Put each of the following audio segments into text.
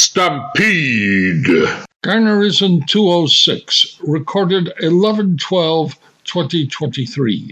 Stampede. Garnerism 206, recorded 11 12 2023.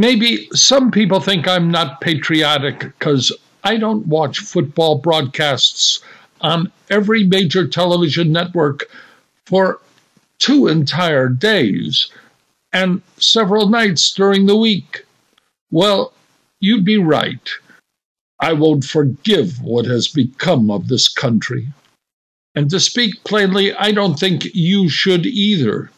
Maybe some people think I'm not patriotic because I don't watch football broadcasts on every major television network for two entire days and several nights during the week. Well, you'd be right. I won't forgive what has become of this country. And to speak plainly, I don't think you should either.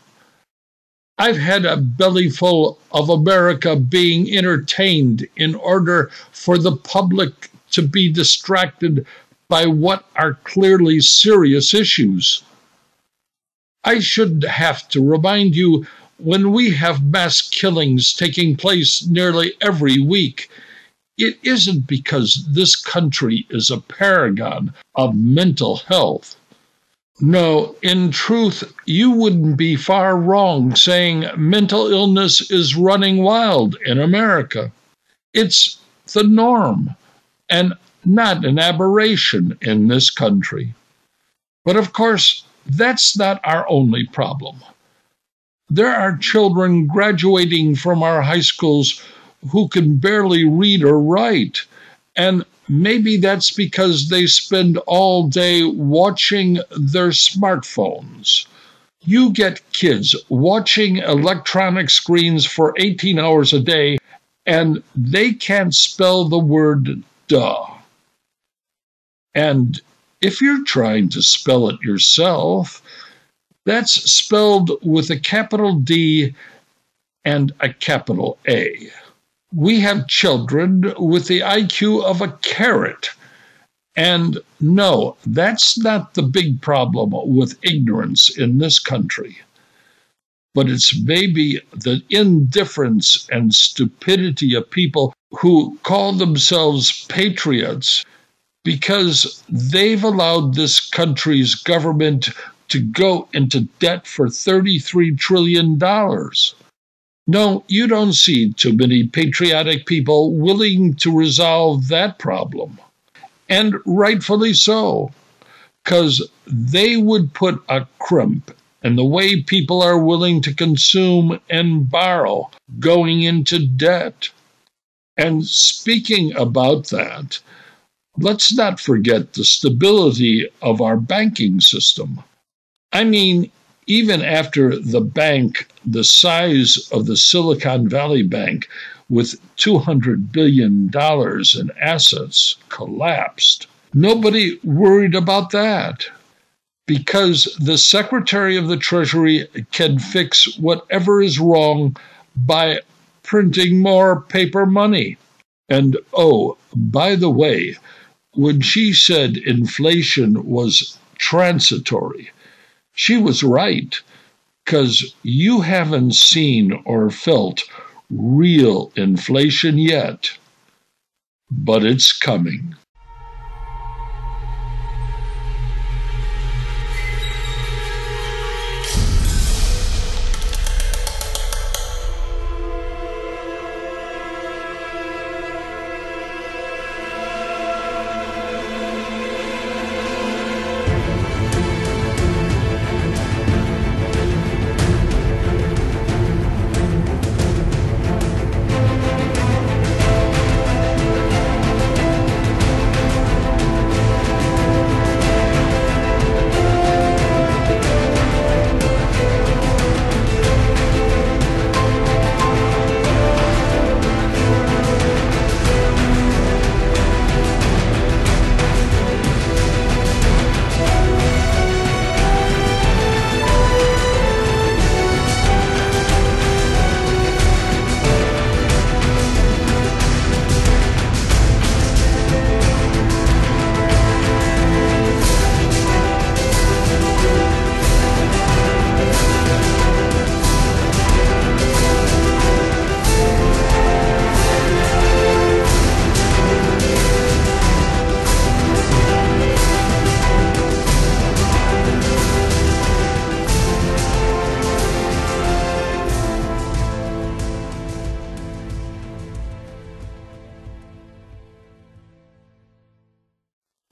I've had a bellyful of America being entertained in order for the public to be distracted by what are clearly serious issues. I should have to remind you when we have mass killings taking place nearly every week, it isn't because this country is a paragon of mental health. No, in truth, you wouldn't be far wrong saying mental illness is running wild in America. It's the norm and not an aberration in this country. But of course, that's not our only problem. There are children graduating from our high schools who can barely read or write, and Maybe that's because they spend all day watching their smartphones. You get kids watching electronic screens for 18 hours a day and they can't spell the word duh. And if you're trying to spell it yourself, that's spelled with a capital D and a capital A we have children with the IQ of a carrot. And no, that's not the big problem with ignorance in this country. But it's maybe the indifference and stupidity of people who call themselves patriots because they've allowed this country's government to go into debt for $33 trillion. No, you don't see too many patriotic people willing to resolve that problem. And rightfully so, because they would put a crimp in the way people are willing to consume and borrow, going into debt. And speaking about that, let's not forget the stability of our banking system. I mean, even after the bank, the size of the Silicon Valley Bank, with $200 billion in assets, collapsed, nobody worried about that because the Secretary of the Treasury can fix whatever is wrong by printing more paper money. And oh, by the way, when she said inflation was transitory, she was right, because you haven't seen or felt real inflation yet. But it's coming.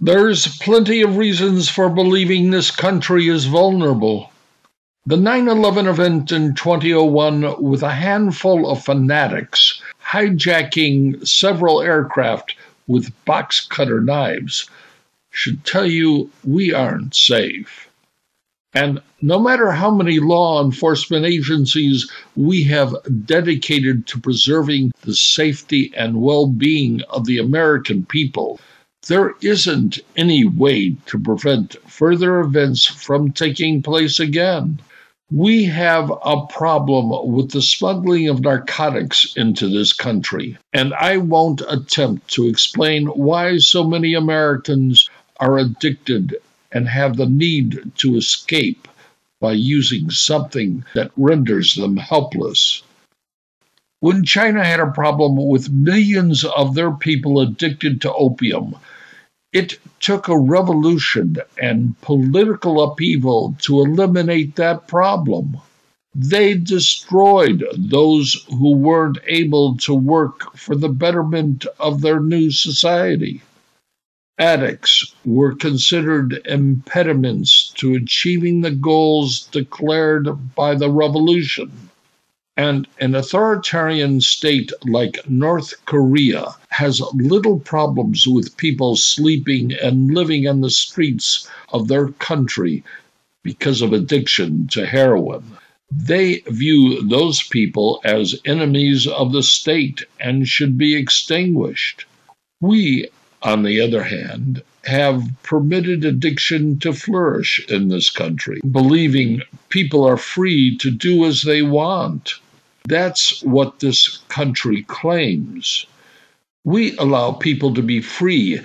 There's plenty of reasons for believing this country is vulnerable. The 9 11 event in 2001, with a handful of fanatics hijacking several aircraft with box cutter knives, should tell you we aren't safe. And no matter how many law enforcement agencies we have dedicated to preserving the safety and well being of the American people, there isn't any way to prevent further events from taking place again. We have a problem with the smuggling of narcotics into this country, and I won't attempt to explain why so many Americans are addicted and have the need to escape by using something that renders them helpless. When China had a problem with millions of their people addicted to opium, it took a revolution and political upheaval to eliminate that problem. They destroyed those who weren't able to work for the betterment of their new society. Addicts were considered impediments to achieving the goals declared by the revolution. And an authoritarian state like North Korea has little problems with people sleeping and living in the streets of their country because of addiction to heroin. They view those people as enemies of the state and should be extinguished. We, on the other hand, have permitted addiction to flourish in this country, believing people are free to do as they want. That's what this country claims. We allow people to be free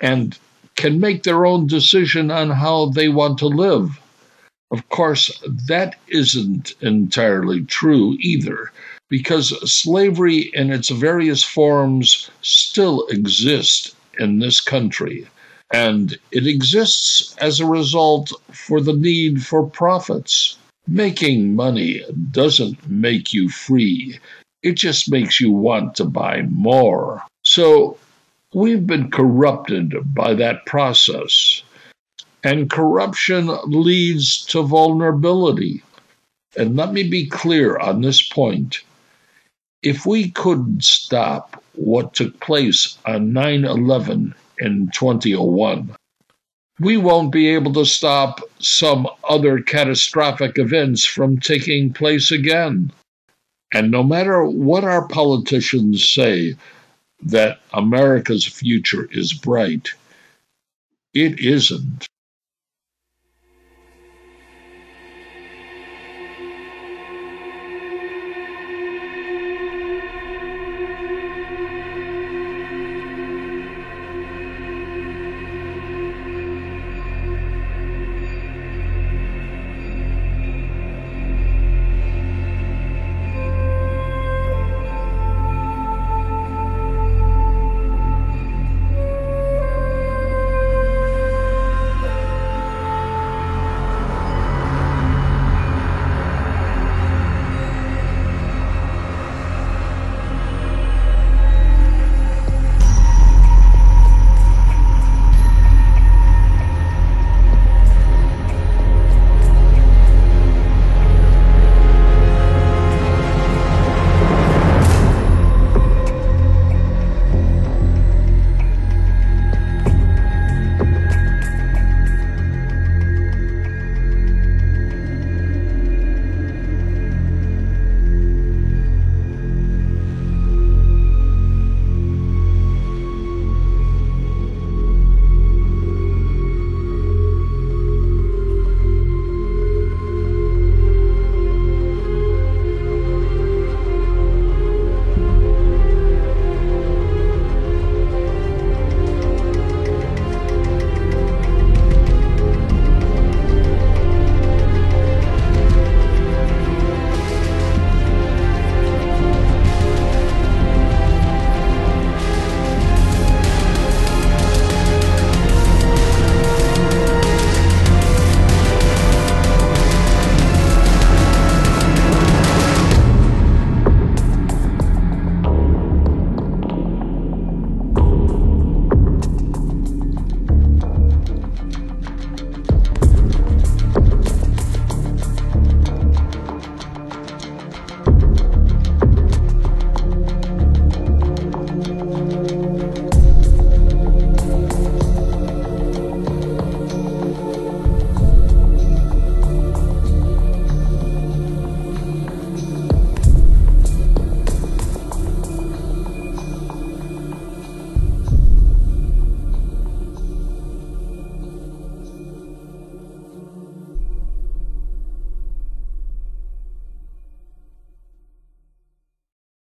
and can make their own decision on how they want to live. Of course, that isn't entirely true either, because slavery in its various forms still exists in this country. And it exists as a result for the need for profits. Making money doesn't make you free, it just makes you want to buy more. So we've been corrupted by that process. And corruption leads to vulnerability. And let me be clear on this point. If we couldn't stop what took place on 9 11 in 2001, we won't be able to stop some other catastrophic events from taking place again. And no matter what our politicians say that America's future is bright, it isn't.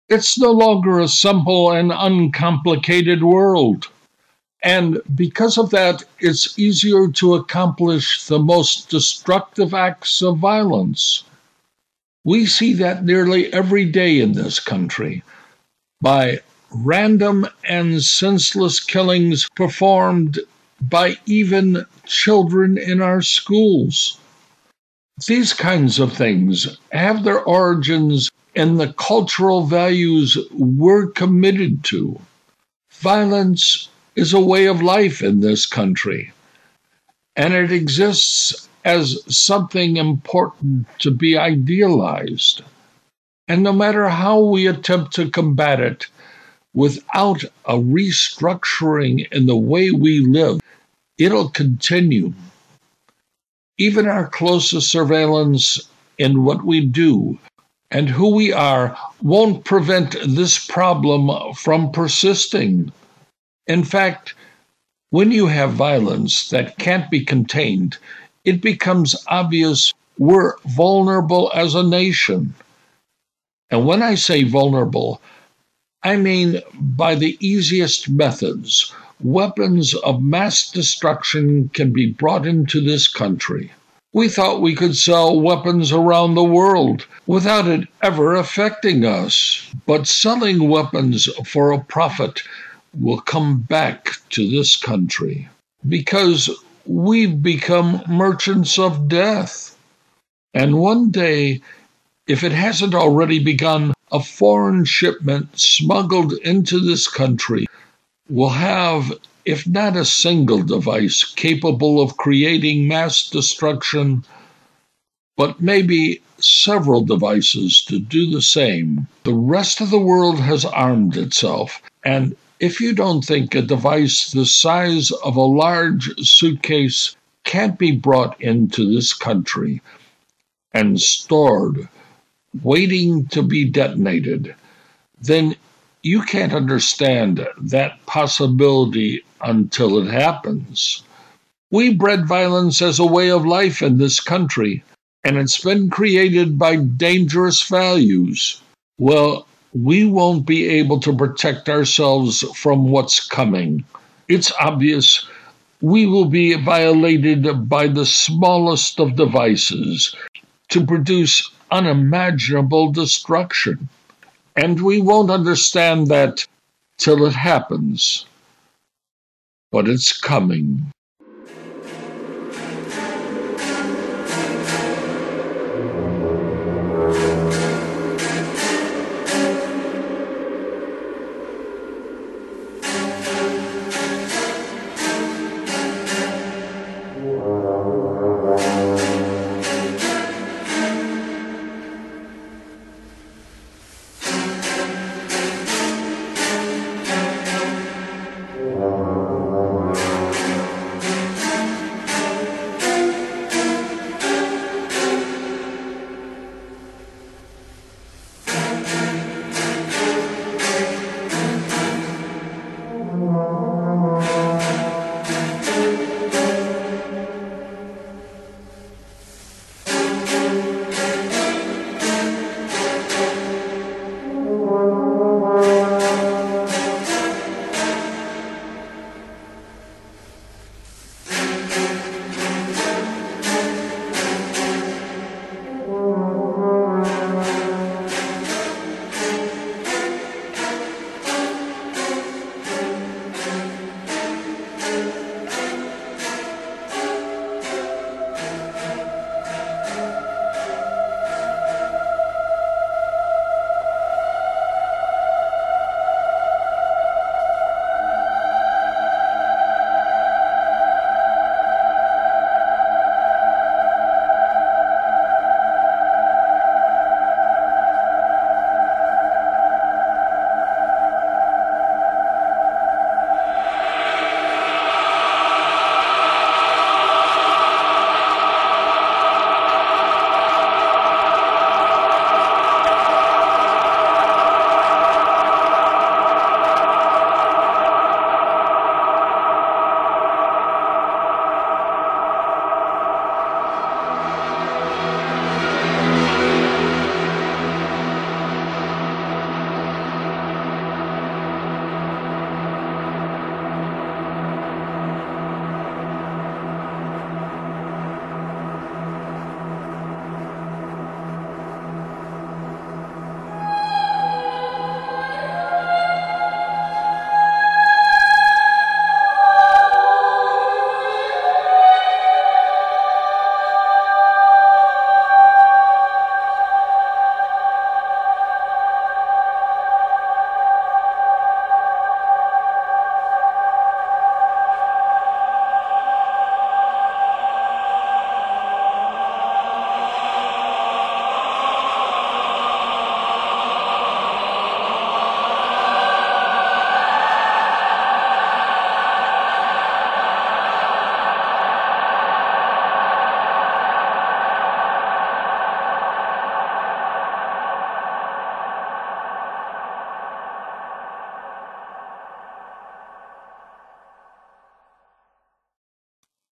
It's no longer a simple and uncomplicated world. And because of that, it's easier to accomplish the most destructive acts of violence. We see that nearly every day in this country by random and senseless killings performed by even children in our schools. These kinds of things have their origins in the cultural values we're committed to. Violence is a way of life in this country, and it exists as something important to be idealized. And no matter how we attempt to combat it, without a restructuring in the way we live, it'll continue. Even our closest surveillance in what we do and who we are won't prevent this problem from persisting. In fact, when you have violence that can't be contained, it becomes obvious we're vulnerable as a nation. And when I say vulnerable, I mean by the easiest methods. Weapons of mass destruction can be brought into this country. We thought we could sell weapons around the world without it ever affecting us. But selling weapons for a profit will come back to this country because we've become merchants of death. And one day, if it hasn't already begun, a foreign shipment smuggled into this country will have if not a single device capable of creating mass destruction, but maybe several devices to do the same. The rest of the world has armed itself, and if you don't think a device the size of a large suitcase can't be brought into this country and stored, waiting to be detonated, then you can't understand that possibility until it happens. We bred violence as a way of life in this country, and it's been created by dangerous values. Well, we won't be able to protect ourselves from what's coming. It's obvious we will be violated by the smallest of devices to produce unimaginable destruction. And we won't understand that till it happens. But it's coming.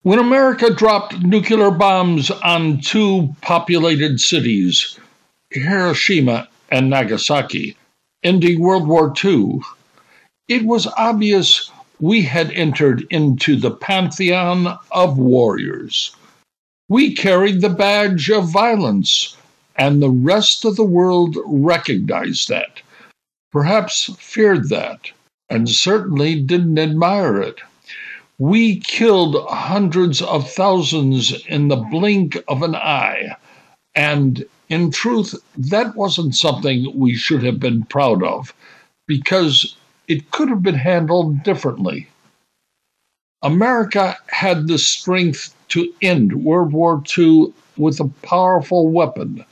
When America dropped nuclear bombs on two populated cities, Hiroshima and Nagasaki, ending World War II, it was obvious we had entered into the pantheon of warriors. We carried the badge of violence, and the rest of the world recognized that, perhaps feared that, and certainly didn't admire it. We killed hundreds of thousands in the blink of an eye, and in truth, that wasn't something we should have been proud of, because it could have been handled differently. America had the strength to end World War II with a powerful weapon,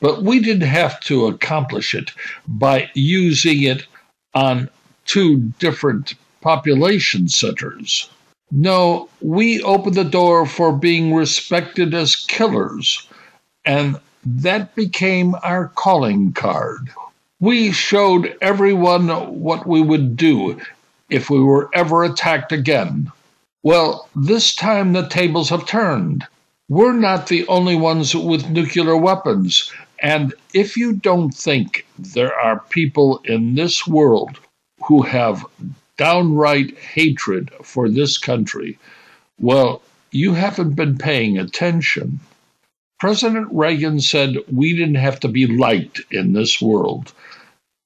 but we didn't have to accomplish it by using it on two different population centers. No, we opened the door for being respected as killers, and that became our calling card. We showed everyone what we would do if we were ever attacked again. Well, this time the tables have turned. We're not the only ones with nuclear weapons. And if you don't think there are people in this world who have downright hatred for this country, well, you haven't been paying attention. President Reagan said we didn't have to be liked in this world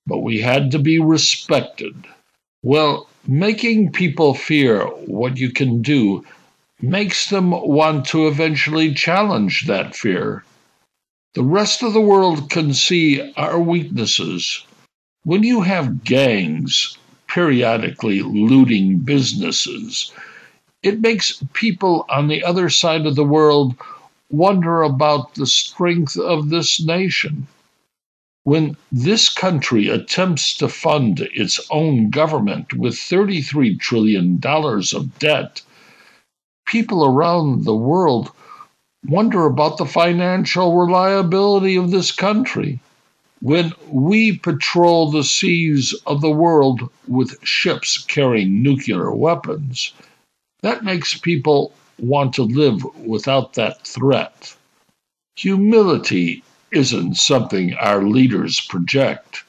but we had to be respected. Well, making people fear what you can do makes them want to eventually challenge that fear. The rest of the world can see our weaknesses. When you have gangs periodically looting businesses, it makes people on the other side of the world wonder about the strength of this nation. When this country attempts to fund its own government with $33 trillion of debt, people around the world wonder about the financial reliability of this country. When we patrol the seas of the world with ships carrying nuclear weapons, that makes people want to live without that threat. Humility isn't something our leaders project.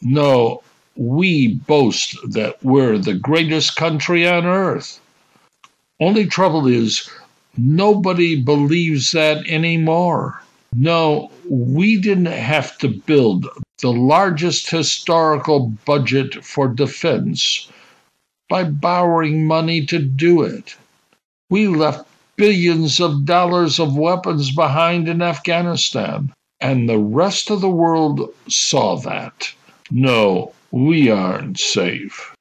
No, we boast that we're the greatest country on earth. Only trouble is, nobody believes that anymore. No, we didn't have to build the largest historical budget for defense by borrowing money to do it. We left billions of dollars of weapons behind in Afghanistan. And the rest of the world saw that. No, we aren't safe.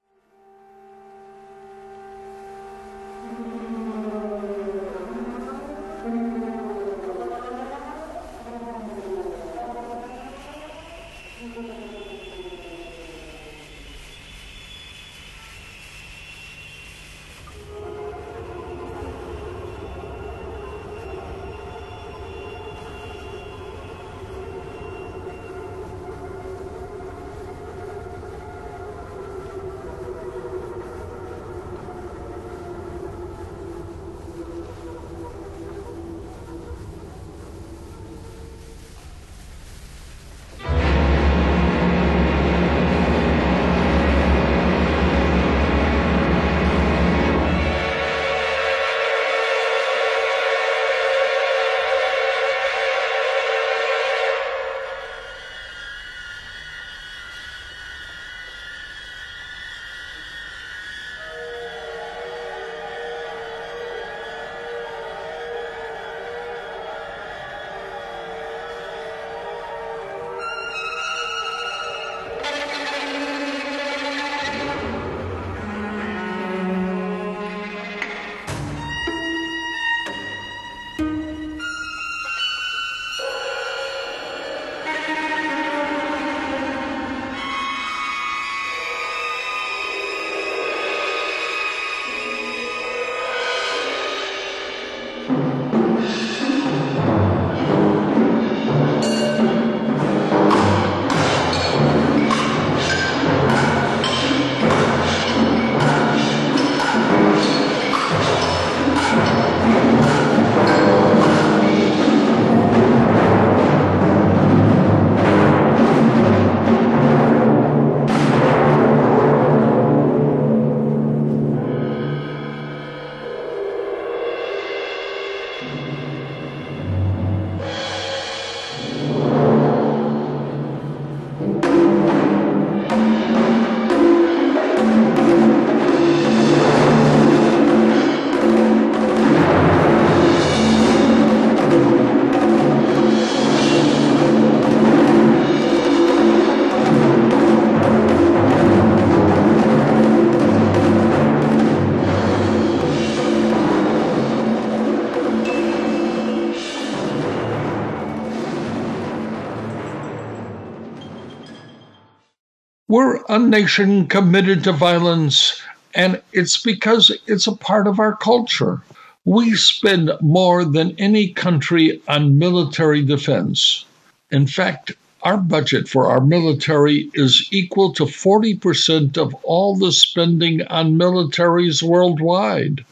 We're a nation committed to violence, and it's because it's a part of our culture. We spend more than any country on military defense. In fact, our budget for our military is equal to 40% of all the spending on militaries worldwide.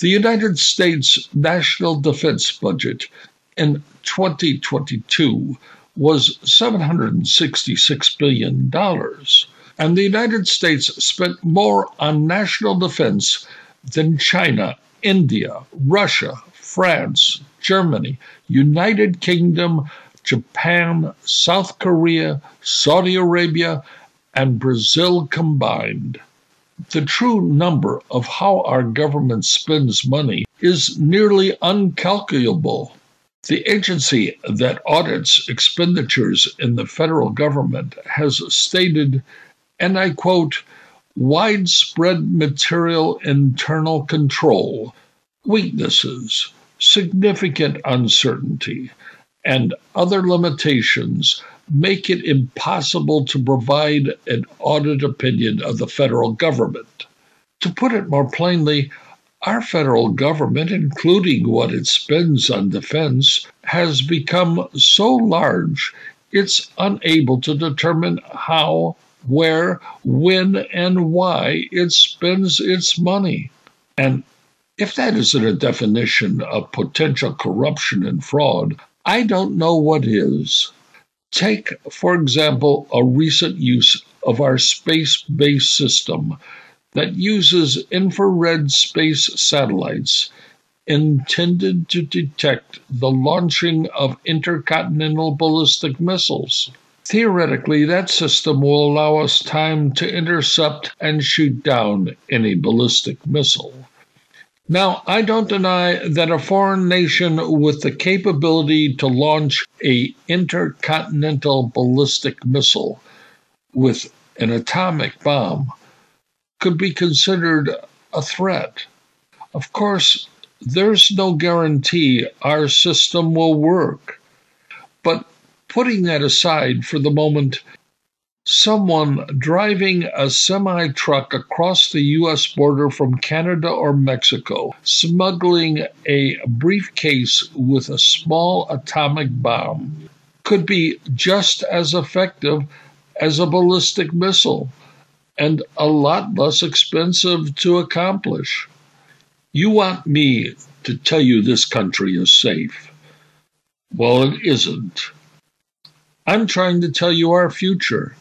The United States national defense budget in 2022 was $766 billion. And the United States spent more on national defense than China, India, Russia, France, Germany, United Kingdom, Japan, South Korea, Saudi Arabia, and Brazil combined. The true number of how our government spends money is nearly uncalculable. The agency that audits expenditures in the federal government has stated, and I quote, widespread material internal control, weaknesses, significant uncertainty, and other limitations make it impossible to provide an audit opinion of the federal government. To put it more plainly, our federal government, including what it spends on defense, has become so large it's unable to determine how, where, when, and why it spends its money. And if that isn't a definition of potential corruption and fraud, I don't know what is. Take, for example, a recent use of our space based system that uses infrared space satellites intended to detect the launching of intercontinental ballistic missiles. Theoretically, that system will allow us time to intercept and shoot down any ballistic missile. Now, I don't deny that a foreign nation with the capability to launch a intercontinental ballistic missile with an atomic bomb could be considered a threat. Of course, there's no guarantee our system will work. But putting that aside for the moment, someone driving a semi truck across the U.S. border from Canada or Mexico, smuggling a briefcase with a small atomic bomb, could be just as effective as a ballistic missile and a lot less expensive to accomplish. You want me to tell you this country is safe. Well, it isn't. I'm trying to tell you our future.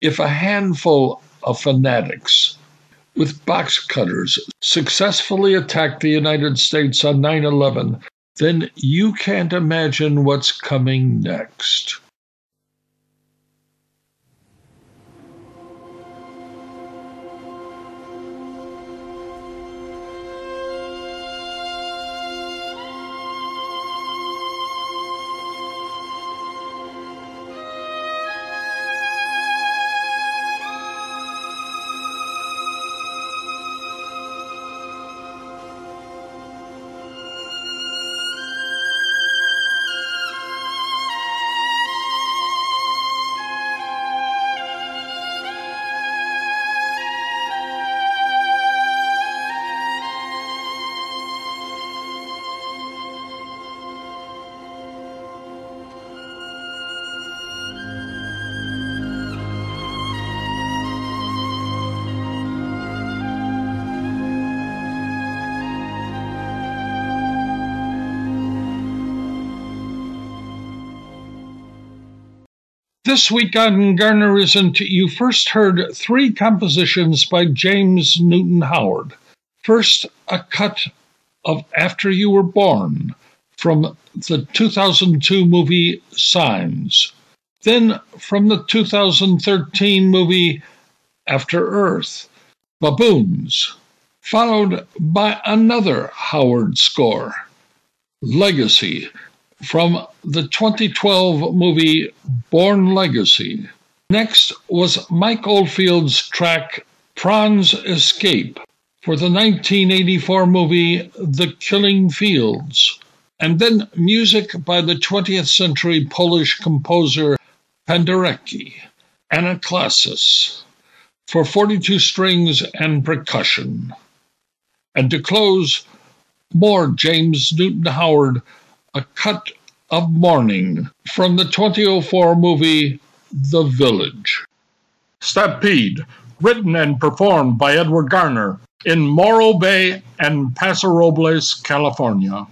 If a handful of fanatics with box cutters successfully attacked the United States on 9 11, then you can't imagine what's coming next. This week on Garnerism, you first heard three compositions by James Newton Howard. First, a cut of After You Were Born from the 2002 movie Signs. Then, from the 2013 movie After Earth, Baboons, followed by another Howard score, Legacy from the 2012 movie Bourne Legacy. Next was Mike Oldfield's track Pran's Escape for the 1984 movie The Killing Fields, and then music by the 20th century Polish composer Penderecki. Anaklasis for 42 strings and percussion. And to close, more James Newton Howard, a cut of Morning from the 2004 movie The Village. Stampede, written and performed by Edward Garner in Morro Bay and Paso Robles, California.